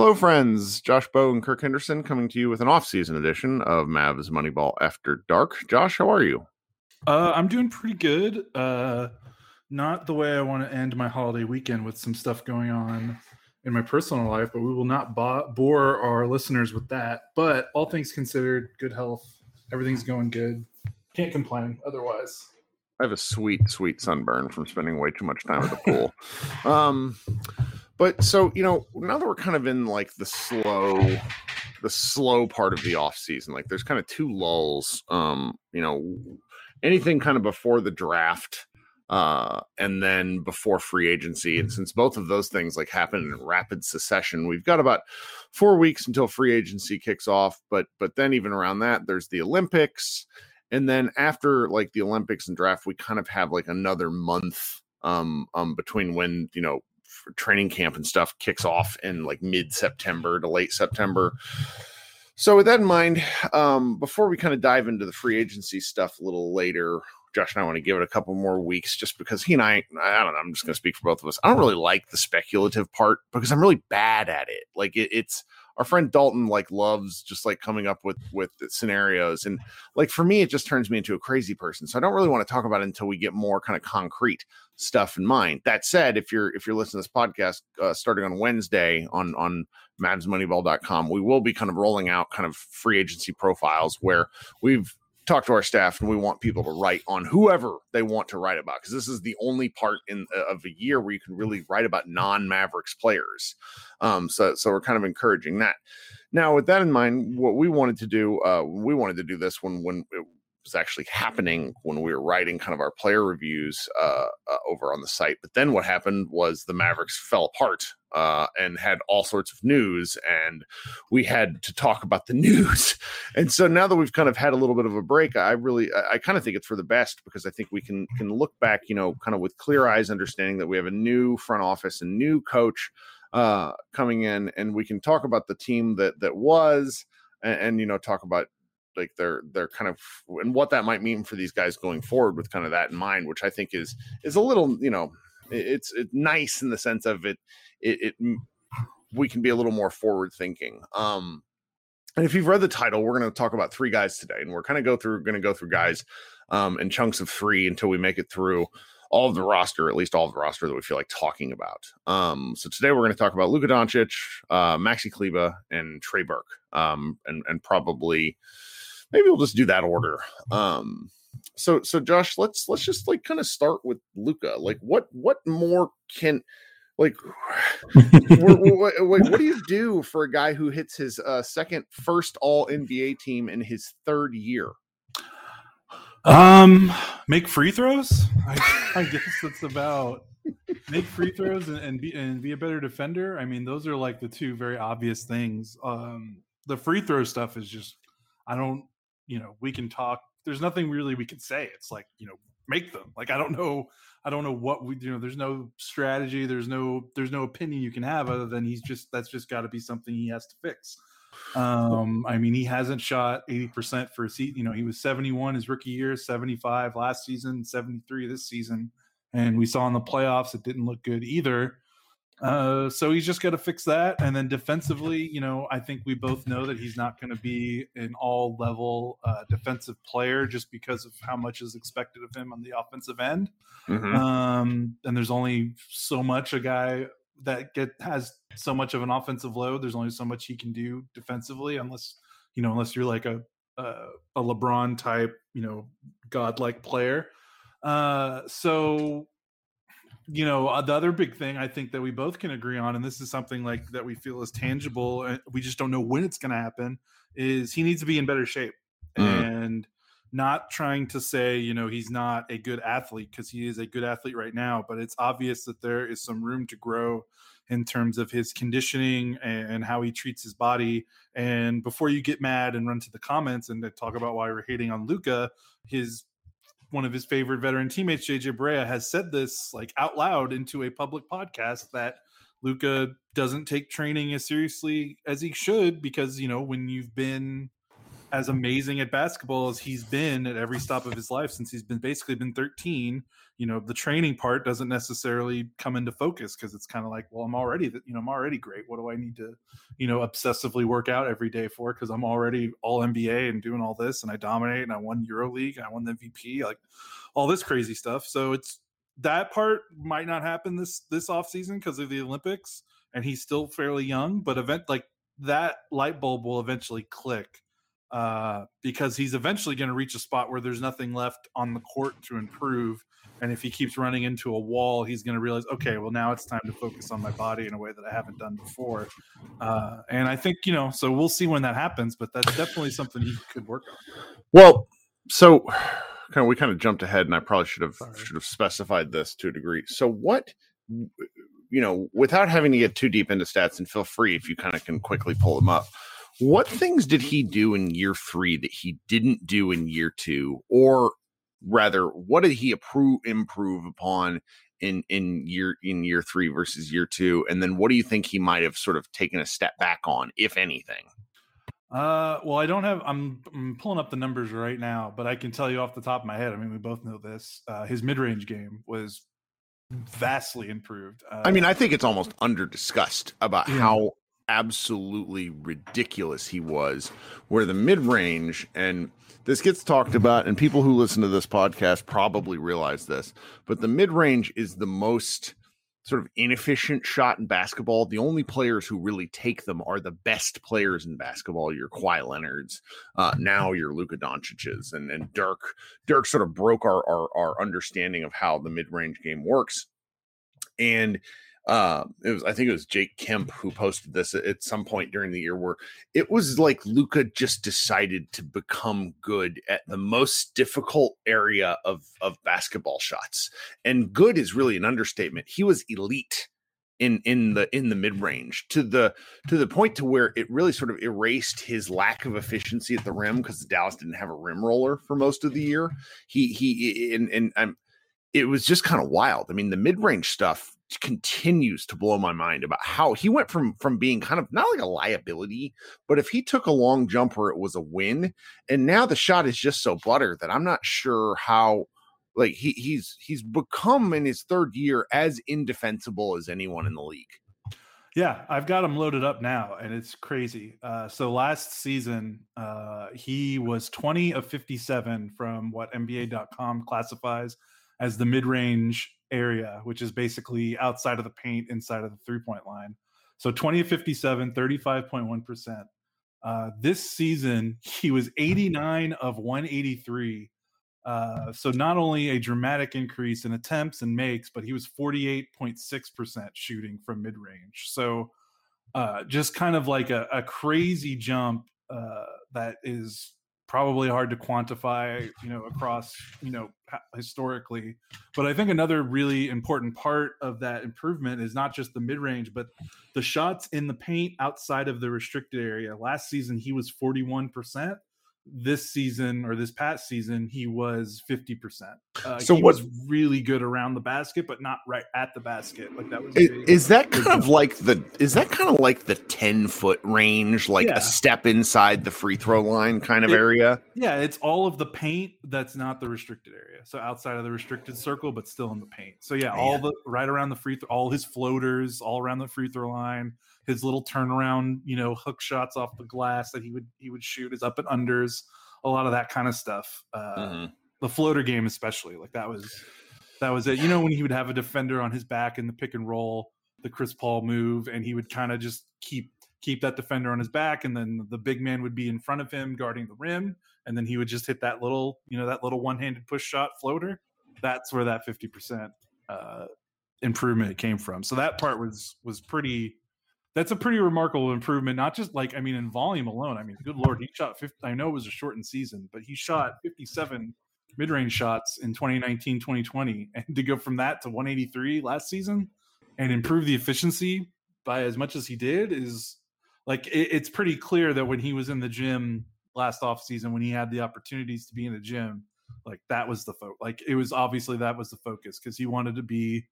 Hello, friends. Josh Bowe and Kirk Henderson coming to you with an off-season edition of Mavs Moneyball After Dark. Josh, how are you? Uh, I'm doing pretty good. Uh, not the way I want to end my holiday weekend with some stuff going on in my personal life, but we will not bo- bore our listeners with that. But all things considered, good health. Everything's going good. Can't complain otherwise. I have a sweet, sweet sunburn from spending way too much time at the pool. um, but so you know, now that we're kind of in like the slow, the slow part of the off season, like there's kind of two lulls. Um, you know, anything kind of before the draft uh, and then before free agency. And since both of those things like happen in rapid succession, we've got about four weeks until free agency kicks off. But but then even around that, there's the Olympics, and then after like the Olympics and draft, we kind of have like another month um um between when you know training camp and stuff kicks off in like mid September to late September. So with that in mind, um, before we kind of dive into the free agency stuff a little later, Josh and I want to give it a couple more weeks just because he and I, I don't know, I'm just going to speak for both of us. I don't really like the speculative part because I'm really bad at it. Like it, it's our friend Dalton like loves just like coming up with with scenarios and like for me it just turns me into a crazy person. So I don't really want to talk about it until we get more kind of concrete stuff in mind. That said, if you're if you're listening to this podcast uh, starting on Wednesday on on mavsmoneyball.com, we will be kind of rolling out kind of free agency profiles where we've talk to our staff and we want people to write on whoever they want to write about because this is the only part in uh, of a year where you can really write about non-mavericks players. Um so so we're kind of encouraging that. Now with that in mind what we wanted to do uh we wanted to do this when when was actually happening when we were writing kind of our player reviews uh, uh, over on the site. But then what happened was the Mavericks fell apart uh, and had all sorts of news, and we had to talk about the news. And so now that we've kind of had a little bit of a break, I really, I, I kind of think it's for the best because I think we can can look back, you know, kind of with clear eyes, understanding that we have a new front office, a new coach uh, coming in, and we can talk about the team that that was. And, and you know talk about like they're they're kind of and what that might mean for these guys going forward with kind of that in mind which i think is is a little you know it's it's nice in the sense of it it, it we can be a little more forward thinking um and if you've read the title we're going to talk about three guys today and we're kind of go through going to go through guys um in chunks of three until we make it through all of the roster, at least all of the roster that we feel like talking about. Um, so today we're going to talk about Luka Doncic, uh, Maxi Kleber, and Trey Burke, um, and and probably maybe we'll just do that order. Um, so so Josh, let's let's just like kind of start with Luka. Like what what more can like what, what, what, do you do for a guy who hits his uh, second first all NBA team in his third year? Um, make free throws. I, I guess that's about make free throws and, and, be and be a better defender. I mean, those are like the two very obvious things. Um, the free throw stuff is just I don't you know we can talk there's nothing really we can say it's like you know make them like i don't know i don't know what we you know there's no strategy there's no there's no opinion you can have other than he's just that's just got to be something he has to fix. Um i mean he hasn't shot 80% for a seat you know he was 71 his rookie year 75 last season 73 this season and we saw in the playoffs it didn't look good either uh, so he's just got to fix that. And then defensively, you know, I think we both know that he's not going to be an all level uh, defensive player just because of how much is expected of him on the offensive end. Mm-hmm. Um, and there's only so much a guy that get has so much of an offensive load. There's only so much he can do defensively, unless you know, unless you're like a a, a LeBron type, you know, godlike player. Uh, so you know uh, the other big thing i think that we both can agree on and this is something like that we feel is tangible and we just don't know when it's going to happen is he needs to be in better shape mm. and not trying to say you know he's not a good athlete because he is a good athlete right now but it's obvious that there is some room to grow in terms of his conditioning and how he treats his body and before you get mad and run to the comments and talk about why we're hating on luka his one of his favorite veteran teammates, JJ Barea, has said this like out loud into a public podcast that Luka doesn't take training as seriously as he should because you know when you've been as amazing at basketball as he's been at every stop of his life since he's been basically been 13 you know the training part doesn't necessarily come into focus because it's kind of like well i'm already you know i'm already great. What do i need to you know obsessively work out every day for? Because i'm already all nba and doing all this and i dominate and i won euro league i won the mvp like all this crazy stuff. So it's that part might not happen this this off season because of the olympics and he's still fairly young but event like that light bulb will eventually click uh, because he's eventually going to reach a spot where there's nothing left on the court to improve. And if he keeps running into a wall, he's going to realize, okay, well, now it's time to focus on my body in a way that I haven't done before. Uh, and I think, you know, so we'll see when that happens, but that's definitely something he could work on. Well, so kind of we kind of jumped ahead, and I probably should have Sorry. should have specified this to a degree. So what you know, without having to get too deep into stats, and feel free if you kind of can quickly pull them up what things did he do in year three that he didn't do in year two, or rather, what did he approve improve upon in in year in year three versus year two? And then, what do you think he might have sort of taken a step back on, if anything? Uh, well, I don't have. I'm, I'm pulling up the numbers right now, but I can tell you off the top of my head. I mean, we both know this. Uh, his mid range game was vastly improved. Uh, I mean, I think it's almost under discussed about yeah. how absolutely ridiculous he was. Where the mid range, and this gets talked about, and people who listen to this podcast probably realize this, but the mid range is the most sort of inefficient shot in basketball. The only players who really take them are the best players in basketball. Your Kawhi Leonard's, uh, now your Luka Doncic's, and and Dirk. Dirk sort of broke our, our our understanding of how the mid range game works, and uh, it was I think it was Jake Kemp who posted this at some point during the year where it was like Luka just decided to become good at the most difficult area of of basketball shots. And good is really an understatement. He was elite in in the in the mid range to the to the point to where it really sort of erased his lack of efficiency at the rim because Dallas didn't have a rim roller for most of the year. He he and and I'm it was just kind of wild. I mean, the mid range stuff continues to blow my mind about how he went from from being kind of not like a liability, but if he took a long jumper, it was a win. And now the shot is just so butter that I'm not sure how like he he's he's become in his third year as indefensible as anyone in the league. Yeah, I've got him loaded up now, and it's crazy. Uh, so last season, uh, he was 20 of 57 from what NBA.com classifies as the mid-range area, which is basically outside of the paint, inside of the three-point line. So 20 of 57, 35.1%. Uh, this season, he was 89 of 183. Uh, so not only a dramatic increase in attempts and makes, but he was 48.6% shooting from mid range. So uh, just kind of like a, a crazy jump uh, that is probably hard to quantify you know across you know historically. But i think another really important part of that improvement is not just the mid-range but the shots in the paint outside of the restricted area. Last season he was 41% this season or this past season he was 50% uh, so he what, was really good around the basket but not right at the basket. Like that was is, big, is that kind of like the is that kind of like the 10 foot range like yeah. a step inside the free throw line kind of it, area? Yeah it's all of the paint that's not the restricted area. So outside of the restricted circle but still in the paint. So yeah Man. all the right around the free throw all his floaters all around the free throw line his little turnaround, you know, hook shots off the glass that he would he would shoot, his up and unders, a lot of that kind of stuff. Uh, mm-hmm. The floater game, especially, like that was that was it. You know, when he would have a defender on his back in the pick and roll, the Chris Paul move, and he would kind of just keep keep that defender on his back, and then the big man would be in front of him guarding the rim, and then he would just hit that little, you know, that little one handed push shot floater. That's where that fifty percent uh, improvement came from. So that part was was pretty that's a pretty remarkable improvement. Not just like I mean, in volume alone. I mean, good lord, he shot 50. I know it was a shortened season, but he shot 57 mid-range shots in 2019, 2020, and to go from that to 183 last season and improve the efficiency by as much as he did is like it, it's pretty clear that when he was in the gym last off season, when he had the opportunities to be in the gym, like that was the focus. Like it was obviously that was the focus because he wanted to be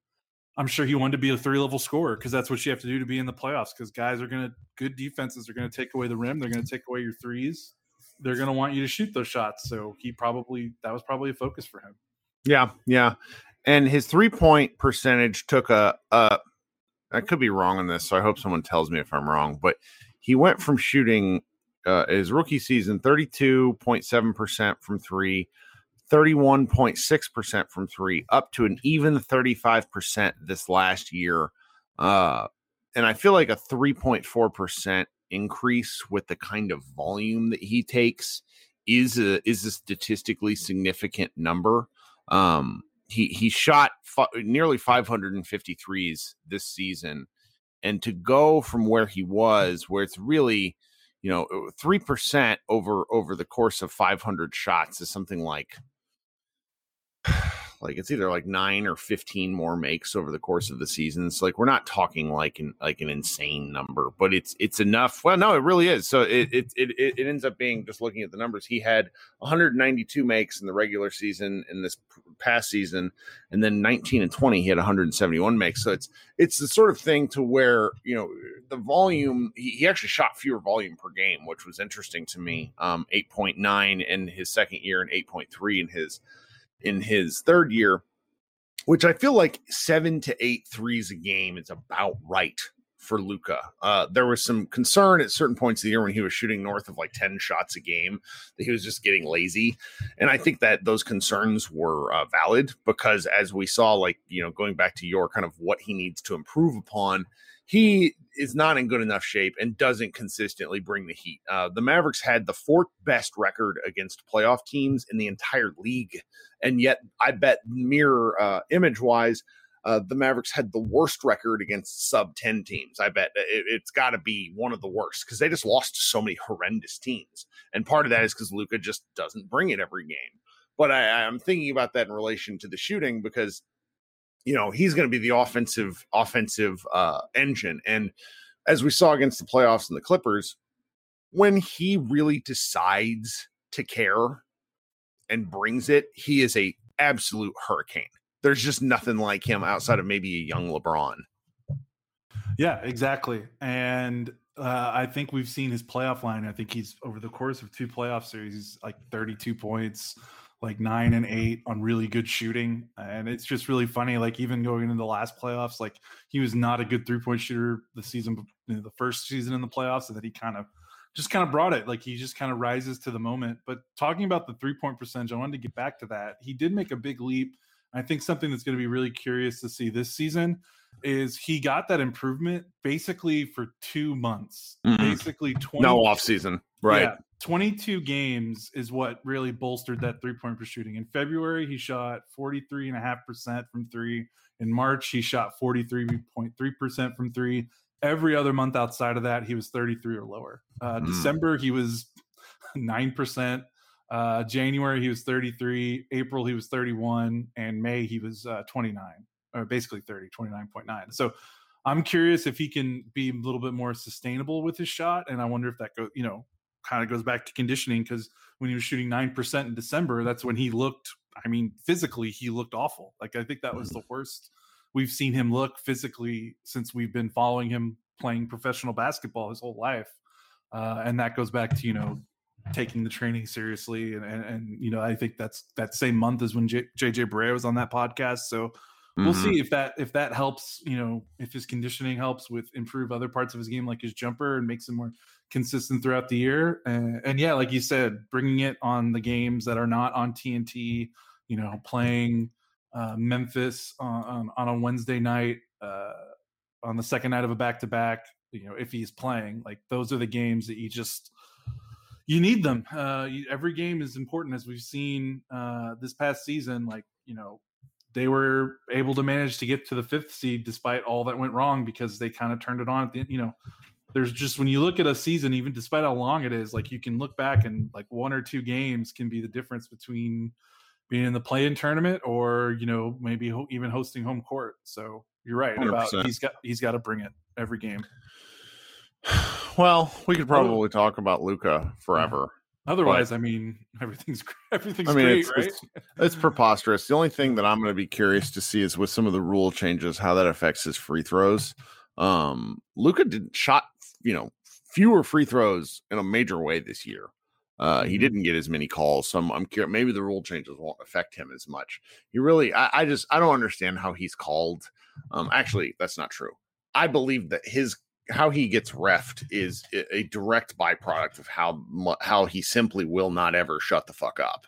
I'm sure he wanted to be a three level scorer because that's what you have to do to be in the playoffs. Because guys are going to good defenses are going to take away the rim. They're going to take away your threes. they're going to want you to shoot those shots. So he probably that was probably a focus for him. Yeah, yeah. And his three point percentage took a, a I could be wrong on this, so I hope someone tells me if I'm wrong, but he went from shooting uh, his rookie season 32.7% from three, 31.6% from three, up to an even 35% this last year. Uh, and I feel like a 3.4% increase with the kind of volume that he takes is a is a statistically significant number. Um, he he shot f- nearly 553s this season, and to go from where he was, where it's really, you know, three percent over over the course of 500 shots is something like like it's either like nine or 15 more makes over the course of the season. So like we're not talking like an like an insane number, but it's it's enough. Well, no, it really is. So it it it, it ends up being just looking at the numbers. He had 192 makes in the regular season in this past season, and then 19 and 20 he had 171 makes. So it's it's the sort of thing to where you know the volume. He, he actually shot fewer volume per game, which was interesting to me. Um, 8.9 in his second year and 8.3 in his in his third year, which I feel like seven to eight threes a game is about right for Luka. Uh, there was some concern at certain points of the year when he was shooting north of like 10 shots a game that he was just getting lazy. And I think that those concerns were uh, valid because as we saw, like, you know, going back to your kind of what he needs to improve upon, he is not in good enough shape and doesn't consistently bring the heat. Uh, the Mavericks had the fourth best record against playoff teams in the entire league, and yet I bet mirror uh, image wise, uh, the Mavericks had the worst record against sub 10 teams. I bet it, has got to be one of the worst because they just lost to so many horrendous teams. And part of that is because Luka just doesn't bring it every game. But I, I'm thinking about that in relation to the shooting because you know he's going to be the offensive offensive uh, engine. And as we saw against the playoffs and the Clippers, when he really decides to care and brings it, he is a absolute hurricane. There's just nothing like him outside of maybe a young LeBron. Yeah, exactly. And uh, I think we've seen his playoff line. I think he's over the course of two playoff series, he's like 32 points, like nine and eight on really good shooting. And it's just really funny. Like even going into the last playoffs, like he was not a good three point shooter the season, you know, the first season in the playoffs, and that he kind of just kind of brought it. Like he just kind of rises to the moment. But talking about the three point percentage, I wanted to get back to that. He did make a big leap. I think something that's going to be really curious to see this season is he got that improvement basically for two months. Mm-hmm. Basically, 20, no off season, right? Yeah, 22 games is what really bolstered that three point per shooting. In February, he shot 43.5% from three. In March, he shot 43.3% from three. Every other month outside of that, he was 33 or lower. Uh, mm. December, he was 9%. Uh, January, he was 33. April, he was 31. And May, he was uh, 29, or basically 30, 29.9. So I'm curious if he can be a little bit more sustainable with his shot. And I wonder if that goes, you know, kind of goes back to conditioning because when he was shooting 9% in December, that's when he looked, I mean, physically, he looked awful. Like, I think that was the mm. worst we've seen him look physically since we've been following him playing professional basketball his whole life. Uh, and that goes back to, you know, taking the training seriously. And, and, and, you know, I think that's that same month as when J- JJ Barea was on that podcast. So, we'll mm-hmm. see if that if that helps you know if his conditioning helps with improve other parts of his game like his jumper and makes him more consistent throughout the year. And, and yeah, like you said, bringing it on the games that are not on TNT, you know, playing uh, Memphis on, on, a Wednesday night, uh, on the second night of a back to back, you know, if he's playing, like those are the games that you just, you need them. Uh, you, every game is important, as we've seen uh, this past season. Like you know, they were able to manage to get to the fifth seed despite all that went wrong because they kind of turned it on at the you know there's just when you look at a season, even despite how long it is, like you can look back and like one or two games can be the difference between being in the play-in tournament or you know maybe ho- even hosting home court. So you're right 100%. about he's got he's got to bring it every game. Well, we could probably oh. talk about Luka forever. Otherwise, but, I mean, everything's everything's I mean, great, it's, right? It's, it's preposterous. The only thing that I'm going to be curious to see is with some of the rule changes how that affects his free throws. Um, Luka didn't shot you know, fewer free throws in a major way this year. Uh, he Mhm. didn't get as many calls. So I'm, I'm curious. Maybe the rule changes won't affect him as much. He really, I, I just, I don't understand how he's called. Um, actually, that's not true. I believe that his how he gets refed is a- direct byproduct of how how he simply will not ever shut the fuck up,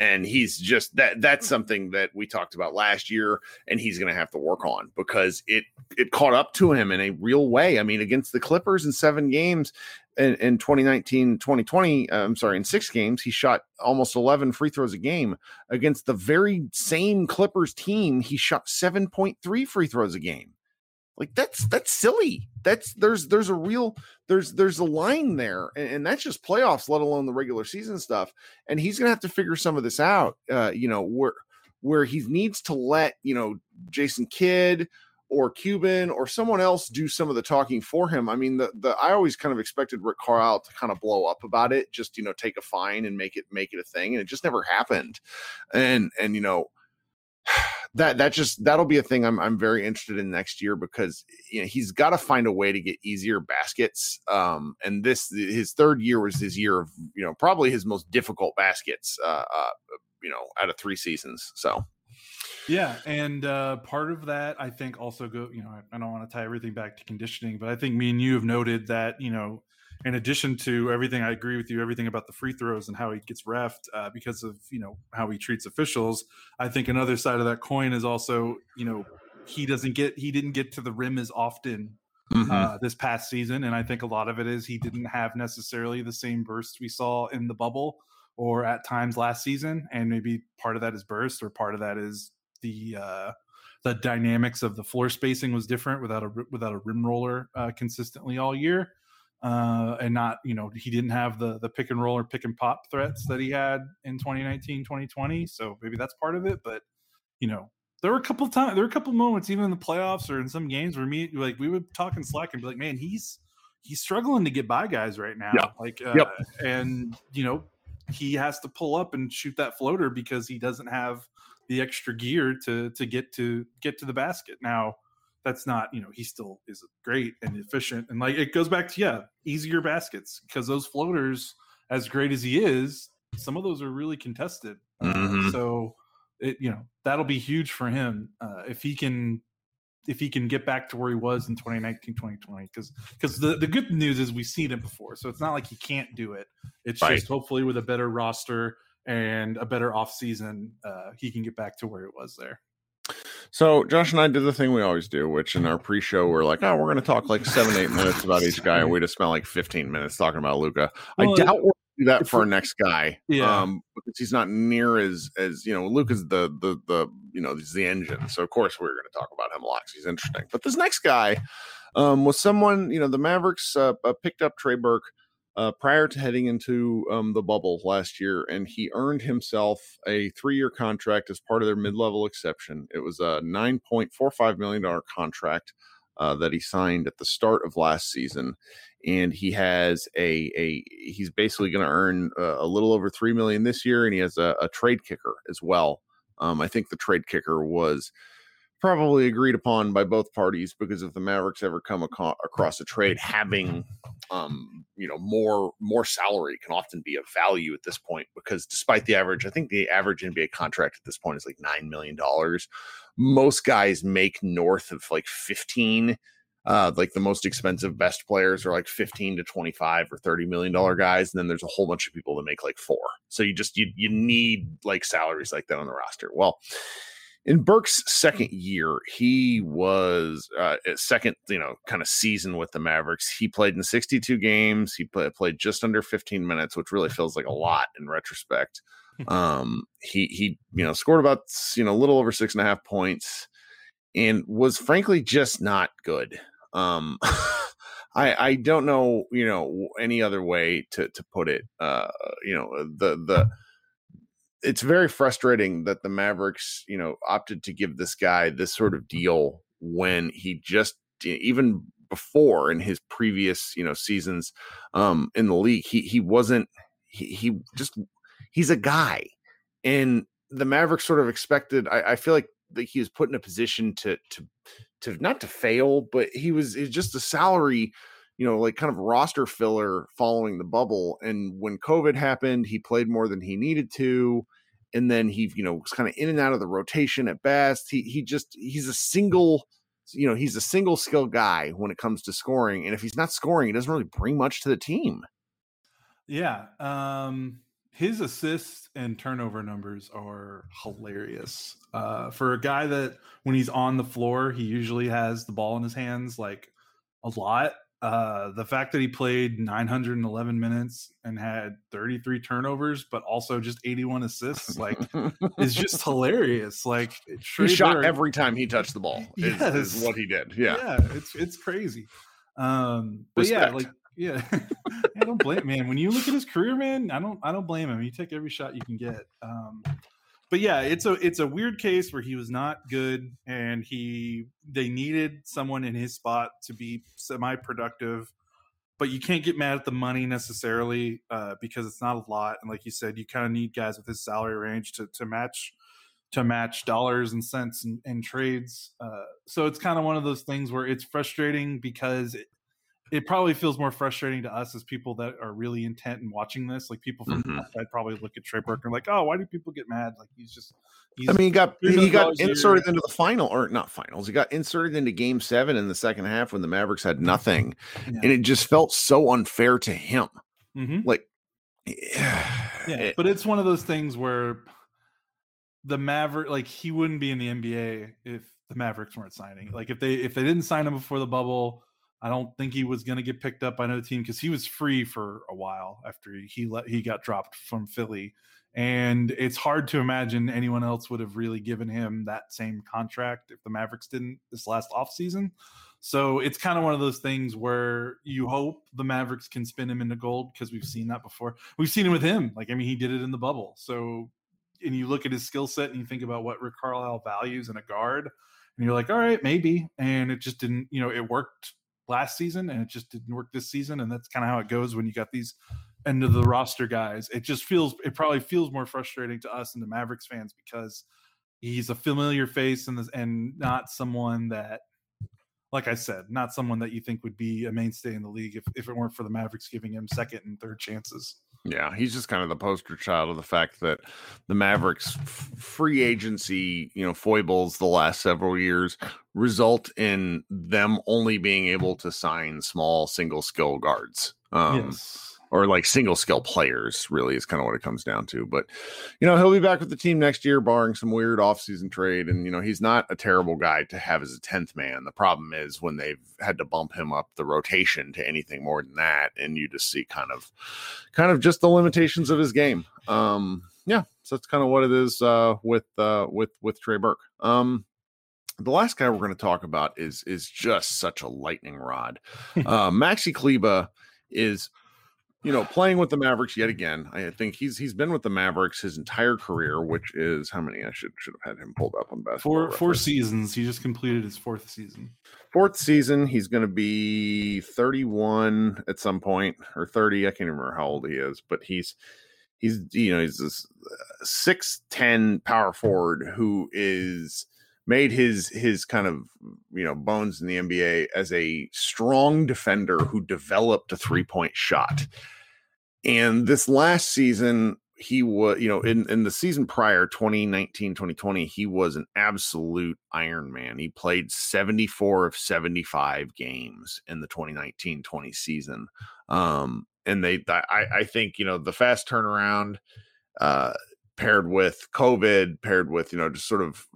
and he's just that that's something that we talked about last year, and he's going to have to work on because it it caught up to him in a real way. I mean, against the Clippers in seven games. In, in 2019 2020 uh, i'm sorry in six games he shot almost 11 free throws a game against the very same clippers team he shot 7.3 free throws a game like that's that's silly. That's there's there's a real there's there's a line there and, and that's just playoffs let alone the regular season stuff and he's gonna have to figure some of this out uh you know where where he needs to let you know jason kidd or cuban or someone else do some of the talking for him. I mean the the i always kind of expected rick carlisle to kind of blow up about it just you know take a fine and make it make it a thing and it just never happened. And and you know that that just that'll be a thing I'm I'm very interested in next year because you know he's got to find a way to get easier baskets. Um, and this his third year was his year of you know probably his most difficult baskets. Uh, uh you know out of three seasons. So Yeah, and uh, part of that I think also go. You know, I, I don't want to tie everything back to conditioning, but I think me and you have noted that you know, in addition to everything, I agree with you. Everything about the free throws and how he gets refed uh, because of you know how he treats officials. I think another side of that coin is also you know he doesn't get he didn't get to the rim as often uh, this past season, and I think a lot of it is he didn't have necessarily the same burst we saw in the bubble or at times last season, and maybe part of that is burst, or part of that is the uh, the dynamics of the floor spacing was different without a without a rim roller uh, consistently all year, uh, and not you know he didn't have the the pick and roll or pick and pop threats that he had in 2019 2020. So maybe that's part of it, but you know there were a couple times there were a couple moments even in the playoffs or in some games where me like we would talk in slack and be like man he's he's struggling to get by guys right now Yeah. like uh, Yep. and you know he has to pull up and shoot that floater because he doesn't have the extra gear to to get to get to the basket now that's not you know he still is great and efficient. And like it goes back to yeah easier baskets because those floaters as great as he is some of those are really contested. Uh, Mhm. so it you know that'll be huge for him uh, if he can if he can get back to where he was in 2019 2020 because because the, the good news is we've seen it before. So it's not like he can't do it. It's Right. just hopefully with a better roster and a better off season uh, he can get back to where it was there So Josh and I did the thing we always do, which in our pre-show we're like, oh, we're going to talk like seven, eight minutes about each guy, and we just spent like fifteen minutes talking about Luka. Well, I doubt we'll do that for our next guy, Yeah. um, because he's not near as as you know. Luka's the the the you know he's the engine, so of course we're going to talk about him a lot. he's interesting. But this next guy um, was someone you know the Mavericks uh, uh, picked up Trey Burke uh, prior to heading into um, the bubble last year, and he earned himself a three-year contract as part of their mid-level exception. It was a nine point four five million dollar contract uh, that he signed at the start of last season, and he has a a he's basically going to earn uh, a little over three million this year, and he has a, a trade kicker as well. Um, I think the trade kicker was probably agreed upon by both parties because if the Mavericks ever come across a trade, having um, you know more more salary can often be of value at this point because despite the average, I think the average NBA contract at this point is like nine million dollars. Most guys make north of like fifteen. Uh, like the most expensive best players are like 15 to 25 or 30 million dollar guys and then there's a whole bunch of people that make like four so you just you, you need like salaries like that on the roster well in Burke's second year, he was uh, second, you know, kind of season with the Mavericks. He played in 62 games. He play, played just under 15 minutes, which really feels like a lot in retrospect. Um, he he, you know, scored about you know a little over six and a half points, and was frankly just not good. Um, I I don't know, you know, any other way to to put it. Uh, you know, the the it's very frustrating that the Mavericks, you know, opted to give this guy this sort of deal when he just even before in his previous, you know, seasons um in the league, he he wasn't he he just he's a guy. And the Mavericks sort of expected I, I feel like that he was put in a position to to to not to fail, but he was it's just a salary you know, like kind of roster filler following the bubble. And when COVID happened, he played more than he needed to. And then he, you know, was kind of in and out of the rotation at best. He he just he's a single, you know, he's a single skill guy when it comes to scoring. And if he's not scoring, he doesn't really bring much to the team. Yeah. Um his assists and turnover numbers are hilarious. Uh, for a guy that when he's on the floor, he usually has the ball in his hands like a lot. Uh, the fact that he played 911 minutes and had 33 turnovers, but also just 81 assists, like, is just hilarious. Like, he shot every time he touched the ball. Is, yes. is what he did. Yeah, yeah, it's it's crazy. Um, but Respect. yeah, like yeah, I don't blame man. When you look at his career, man, I don't I don't blame him. He take every shot you can get. Um, but yeah, it's a it's a weird case where he was not good, and he they needed someone in his spot to be semi productive. But you can't get mad at the money necessarily uh, because it's not a lot, and like you said, you kind of need guys with his salary range to to match to match dollars and cents and, and trades. Uh, so it's kind of one of those things where it's frustrating because it probably feels more frustrating to us as people that are really intent in watching this. Like people from mm-hmm. outside probably look at Trey Burke and like, oh, why do people get mad? Like he's just. He's I mean, he got he got inserted into the final or not finals. He got inserted into Game Seven in the second half when the Mavericks had nothing, yeah. and it just felt so unfair to him. Mm-hmm. Like, yeah, it, but it's one of those things where the Maverick, like he wouldn't be in the NBA if the Mavericks weren't signing. Like if they if they didn't sign him before the bubble I don't think he was going to get picked up by another team because he was free for a while after he let he got dropped from Philly, and it's hard to imagine anyone else would have really given him that same contract if the Mavericks didn't this last offseason. So it's kind of one of those things where you hope the Mavericks can spin him into gold because we've seen that before. We've seen it with him. Like I mean, he did it in the bubble. So and you look at his skill set and you think about what Rick Carlisle values in a guard, and you're like, all right, maybe. And it just didn't. You know, it worked last season and it just didn't work this season and that's kind of how it goes when you got these end of the roster guys. It just feels it probably feels more frustrating to us and the mavericks fans because he's a familiar face and and not someone that like i said not someone that you think would be a mainstay in the league if, if it weren't for the mavericks giving him second and third chances yeah, he's just kind of the poster child of the fact that the Mavericks free agency, you know, foibles the last several years result in them only being able to sign small single skill guards. Um, yes or like single skill players really is kind of what it comes down to but you know he'll be back with the team next year barring some weird offseason trade and you know he's not a terrible guy to have as a 10th man. The problem is when they've had to bump him up the rotation to anything more than that and you just see kind of kind of just the limitations of his game. Um yeah so that's kind of what it is uh with uh with with trey burke. Um the last guy we're going to talk about is is just such a lightning rod. Uh maxi kleber is you know, playing with the Mavericks yet again. I think he's he's been with the Mavericks his entire career, which is how many? I should should have had him pulled up on basketball. Four reference. four seasons. He just completed his fourth season. Fourth season. He's going to be thirty one at some point or thirty. I can't remember how old he is, but he's he's you know he's this uh, six ten power forward who is made his his kind of you know bones in the NBA as a strong defender who developed a three point shot. And this last season, he was, you know, in, in the season prior, 2019, 2020, he was an absolute Iron Man. He played 74 of 75 games in the 2019 20 season. Um, and they, I, I think, you know, the fast turnaround, uh, paired with COVID, paired with you know just sort of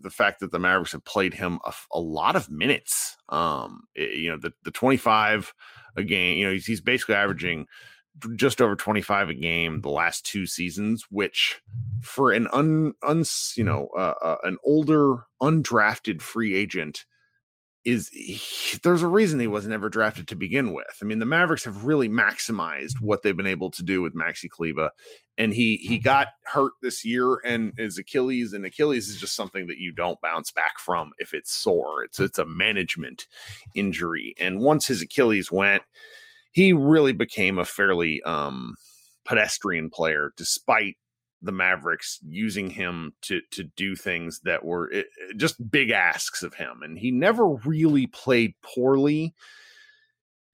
the fact that the Mavericks have played him a, a lot of minutes. Um, it, you know the the twenty five a game. You know he's, he's basically averaging just over 25 a game the last two seasons which for an un, un you know uh, uh, an older undrafted free agent is he, there's a reason he was never drafted to begin with. I mean, the Mavericks have really maximized what they've been able to do with Maxi Kleber, and he he got hurt this year and his Achilles, and Achilles is just something that you don't bounce back from if it's sore. It's it's a management injury, and once his Achilles went, he really became a fairly um pedestrian player, despite the Mavericks using him to to do things that were it, eh, eh, just big asks of him, and he never really played poorly.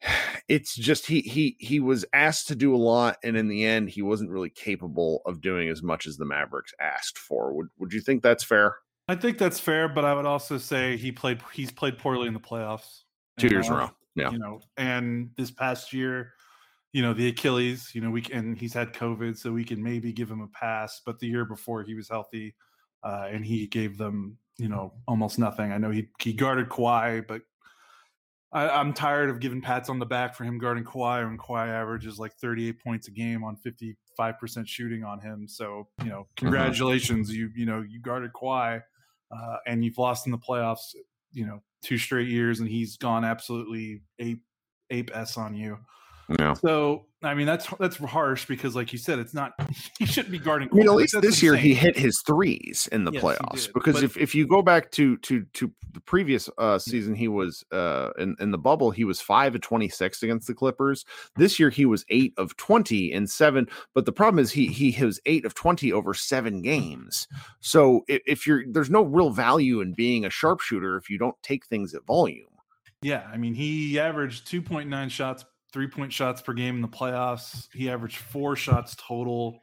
it's just he he he was asked to do a lot and in the end he wasn't really capable of doing as much as the Mavericks asked for. Would would you think that's fair? I think that's fair, but I would also say he played he's played poorly in the playoffs. Two years in a row. Yeah. You know, and this past year, you know, the Achilles, you know, we can he's had COVID, so we can maybe give him a pass. But the year before he was healthy, uh, and he gave them, you know, almost nothing. I know he he guarded Kawhi, but I, am tired of giving pats on the back for him guarding Kawhi when Kawhi averages like 38 points a game on 55% shooting on him. So, you know, mm-hmm. congratulations. Mm-hmm. You, you know, you guarded Kawhi uh, and you've lost in the playoffs, you know, two straight years and he's gone absolutely ape, ape S on you. Yeah. So I mean that's that's harsh because like you said, it's not he shouldn't be guarding. I mean, at least this insane. year he hit his threes in the yes, playoffs. Because but, if, if you go back to to to the previous uh, season, he was uh, in in the bubble. He was five of twenty six against the Clippers. This year he was eight of twenty in seven. But the problem is he he was eight of twenty over seven games. So if, if you're there's no real value in being a sharpshooter if you don't take things at volume. Yeah, I mean he averaged two point nine shots three point shots per game in the playoffs. He averaged four shots total.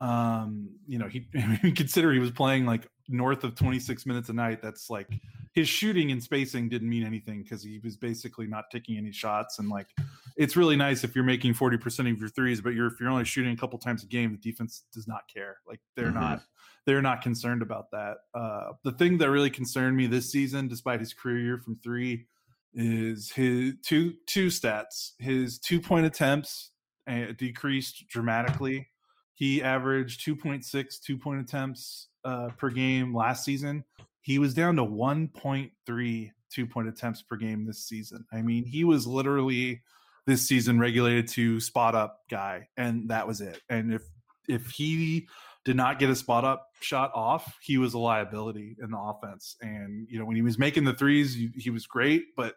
Um, you know, he consider he was playing like north of 26 minutes a night. That's like his shooting and spacing didn't mean anything because he was basically not taking any shots. And like, it's really nice if you're making 40% of your threes, but you're if you're only shooting a couple times a game, the defense does not care. Like they're mm-hmm. not they're not concerned about that. Uh, the thing that really concerned me this season, despite his career year from three, is his two two stats. His two point attempts uh, decreased dramatically. He averaged 2.6 two point attempts uh, per game last season. He was down to 1.3 two point attempts per game this season. I mean, he was literally this season regulated to spot up guy, and that was it. And if if he did not get a spot up shot off, he was a liability in the offense. And you know, when he was making the threes, he, he was great, but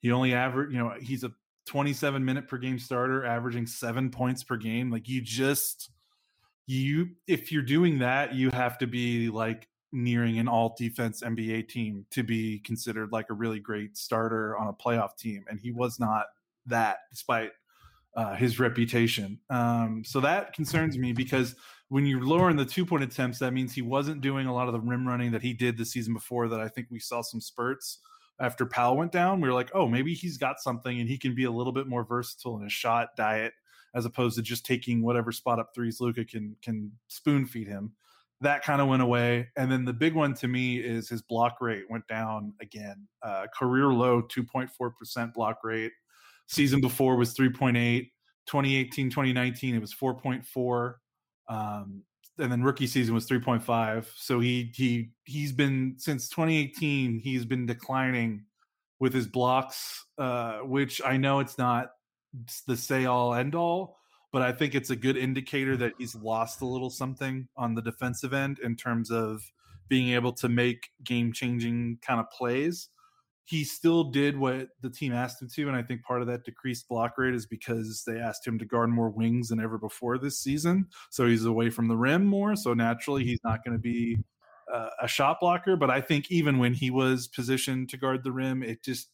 he only average, you know, he's a 27 minute per game starter, averaging seven points per game. Like you just you if you're doing that, you have to be like nearing an all defense NBA team to be considered like a really great starter on a playoff team. And he was not that despite uh, his reputation. Um, so that concerns me because when you're lowering the two point attempts, that means he wasn't doing a lot of the rim running that he did the season before. That I think we saw some spurts after Powell went down, we were like, oh, maybe he's got something and he can be a little bit more versatile in his shot diet as opposed to just taking whatever spot up threes Luka can can spoon feed him. That kind of went away. And then the big one to me is his block rate went down again. Uh, career low 2.4% block rate. Season before was 3.8. 2018, 2019, it was 4.4. Um, and then rookie season was 3.5 so he he he's been since 2018 he's been declining with his blocks uh which i know it's not the say all end all but i think it's a good indicator that he's lost a little something on the defensive end in terms of being able to make game changing kind of plays he still did what the team asked him to, and I think part of that decreased block rate is because they asked him to guard more wings than ever before this season. So he's away from the rim more. So naturally, he's not going to be uh, a shot blocker. But I think even when he was positioned to guard the rim, it just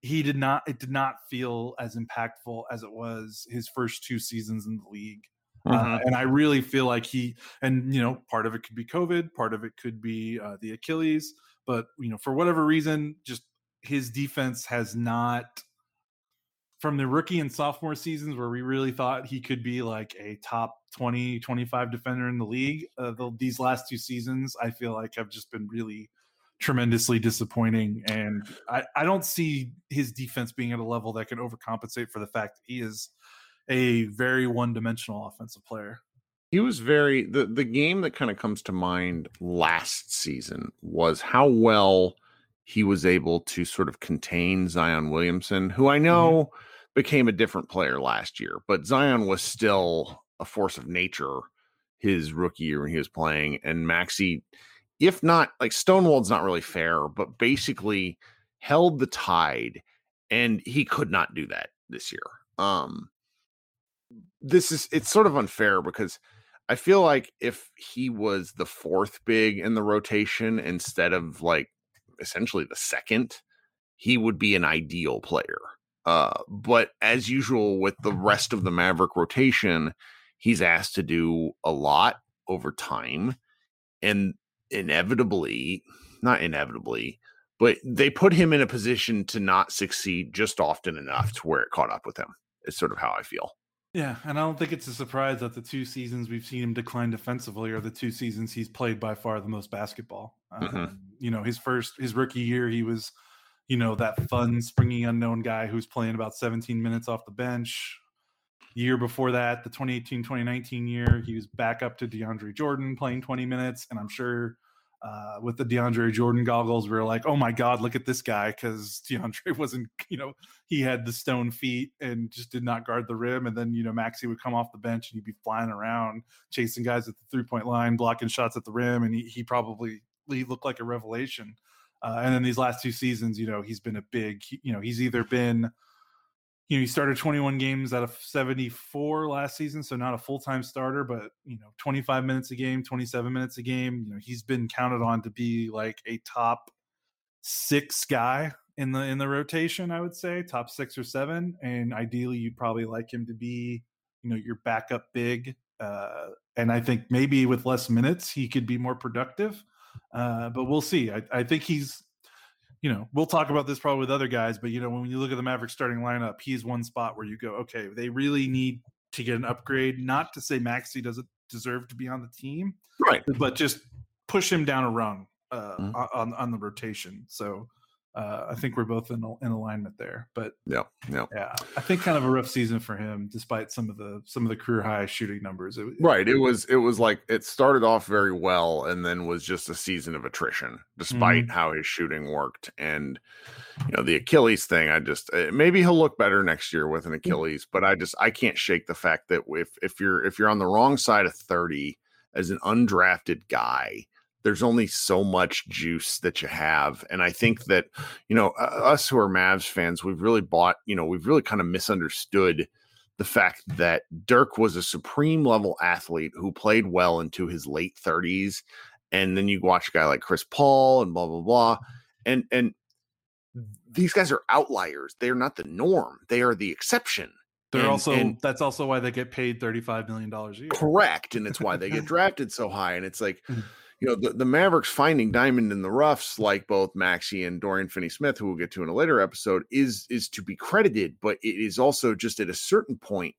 he did not it did not feel as impactful as it was his first two seasons in the league. Uh, mm-hmm. And I really feel like he, and you know, part of it could be COVID, part of it could be uh, the Achilles, but you know, for whatever reason, just his defense has not from the rookie and sophomore seasons where we really thought he could be like a top 20 25 defender in the league uh, the, these last two seasons i feel like have just been really tremendously disappointing and I, I don't see his defense being at a level that can overcompensate for the fact that he is a very one-dimensional offensive player. He was very the the game that kind of comes to mind last season was how well he was able to sort of contain Zion Williamson, who I mm-hmm. know mm-hmm. became a different player last year, but Zion was still a force of nature his rookie year when he was playing. And Maxi, if not like Stonewall's not really fair, but basically held the tide, and he could not do that this year. Um, this is it's sort of unfair because I feel like if he was the fourth big in the rotation instead of like essentially the second, he would be an ideal player. Uh, but as usual with the rest of the Maverick rotation, he's asked to do a lot over time. And inevitably, not inevitably, but they put him in a position to not succeed just often enough to where it caught up with him. Is sort of how I feel. Yeah, and I don't think it's a surprise that the two seasons we've seen him decline defensively are the two seasons he's played by far the most basketball. Mm-hmm. Um, you know, his first his rookie year, he was, you know, that fun springy unknown guy who's playing about 17 minutes off the bench. Year before that, the 2018-2019 year, he was back up to DeAndre Jordan playing 20 minutes, and I'm sure uh, with the DeAndre Jordan goggles, we are like, oh my God, look at this guy. Cause DeAndre wasn't, you know, he had the stone feet and just did not guard the rim. And then, you know, Maxi would come off the bench and he'd be flying around, chasing guys at the three point line, blocking shots at the rim. And he, he probably looked like a revelation. Uh, and then these last two seasons, you know, he's been a big, you know, he's either been you know, he started 21 games out of 74 last season, so not a full time starter, but you know, 25 minutes a game, 27 minutes a game. You know, he's been counted on to be like a top six guy in the in the rotation. I would say top six or seven, and ideally, you'd probably like him to be, you know, your backup big. Uh, and I think maybe with less minutes, he could be more productive. Uh, but we'll see. I, I think he's you know, we'll talk about this probably with other guys, but you know, when you look at the Maverick starting lineup, he's one spot where you go, okay, they really need to get an upgrade. Not to say Maxi doesn't deserve to be on the team, right? But just push him down a rung uh, mm-hmm. on on the rotation. So uh, I think we're both in, in alignment there. But yeah, yeah, yeah. I think kind of a rough season for him, despite some of the some of the career high shooting numbers. It, right. It was it was like it started off very well, and then was just a season of attrition, despite mm-hmm. how his shooting worked. And you know the Achilles thing. I just uh, maybe he'll look better next year with an mm. Achilles, but I just I can't shake the fact that if if you're if you're on the wrong side of thirty as an undrafted guy there's only so much juice that you have. And I think that, you know, us who are Mavs fans, we've really bought, you know, we've really kind of misunderstood the fact that Dirk was a supreme level athlete who played well into his late 30s. And then you watch a guy like Chris Paul and blah, blah, blah. And, and, these guys are outliers. They're not the norm. They are the exception. They're and, also and, that's also why they get paid thirty-five million dollars a year. Correct, and it's why they get drafted so high. And it's like, mm. You know, the, the Mavericks finding diamond in the roughs, like both Maxi and Dorian Finney Smith, who we'll get to in a later episode, is is to be credited, but it is also just at a certain point,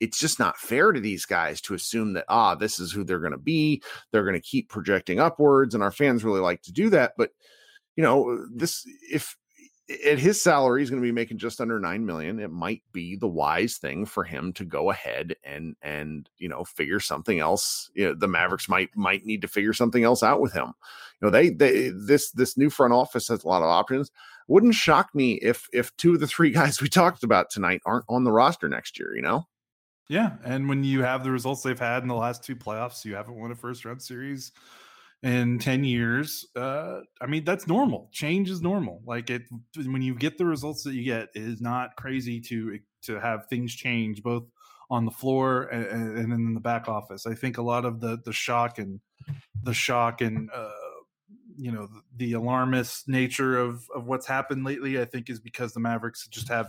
it's just not fair to these guys to assume that ah, this is who they're going to be. They're going to keep projecting upwards, and our fans really like to do that. But you know, this if at his salary he's going to be making just under 9 million. It might be the wise thing for him to go ahead and and you know figure something else you know, the mavericks might might need to figure something else out with him. You know they they this this new front office has a lot of options. Wouldn't shock me if if two of the three guys we talked about tonight aren't on the roster next year you know? Yeah and when you have the results they've had in the last two playoffs you haven't won a first round series in 10 years uh i mean that's normal. Change is normal. Like it when you get the results that you get it is not crazy to to have things change both on the floor and, and in the back office. I think a lot of the the shock and the shock and uh you know the, the alarmist nature of of what's happened lately i think is because the mavericks just have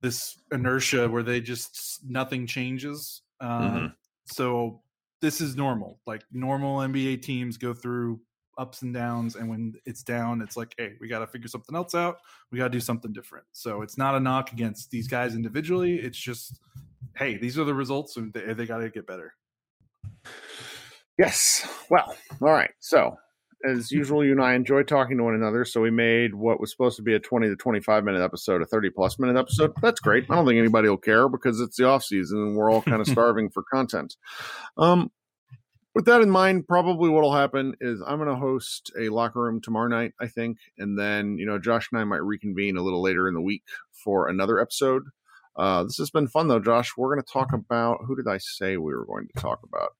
this inertia where they just nothing changes um, mm-hmm. so this is normal. Like normal NBA teams go through ups and downs, and when it's down, it's like, hey, we got to figure something else out. We got to do something different. So it's not a knock against these guys individually. It's just, hey, these are the results, and they, they got to get better. Yes. Well, all right. So as usual, you and I enjoy talking to one another. So we made what was supposed to be a 20 to 25 minute episode, a 30 plus minute episode. That's great. I don't think anybody will care because it's the off season and we're all kind of starving for content. Um, with that in mind, probably what'll happen is I'm going to host a locker room tomorrow night, I think, and then you know Josh and I might reconvene a little later in the week for another episode. Uh, this has been fun though, Josh. We're going to talk about who did I say we were going to talk about?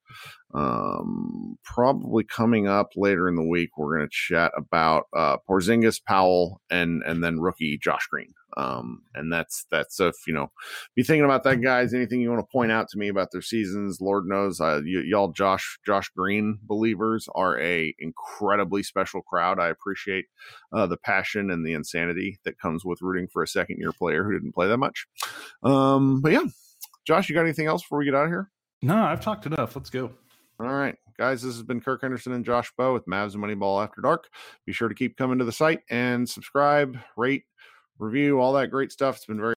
Um, probably coming up later in the week, we're going to chat about uh, Porzingis, Powell, and and then rookie Josh Green. Um, and that's that's if you know, be thinking about that, guys. Anything you want to point out to me about their seasons? Lord knows, uh, y- y'all, Josh Josh Green believers are a incredibly special crowd. I appreciate uh, the passion and the insanity that comes with rooting for a second year player who didn't play that much. Um, but yeah, Josh, you got anything else before we get out of here? No, I've talked enough. Let's go. All right, guys, this has been Kirk Henderson and Josh Bowe with Mavs and Moneyball After Dark. Be sure to keep coming to the site and subscribe, rate, review, all that great stuff. It's been very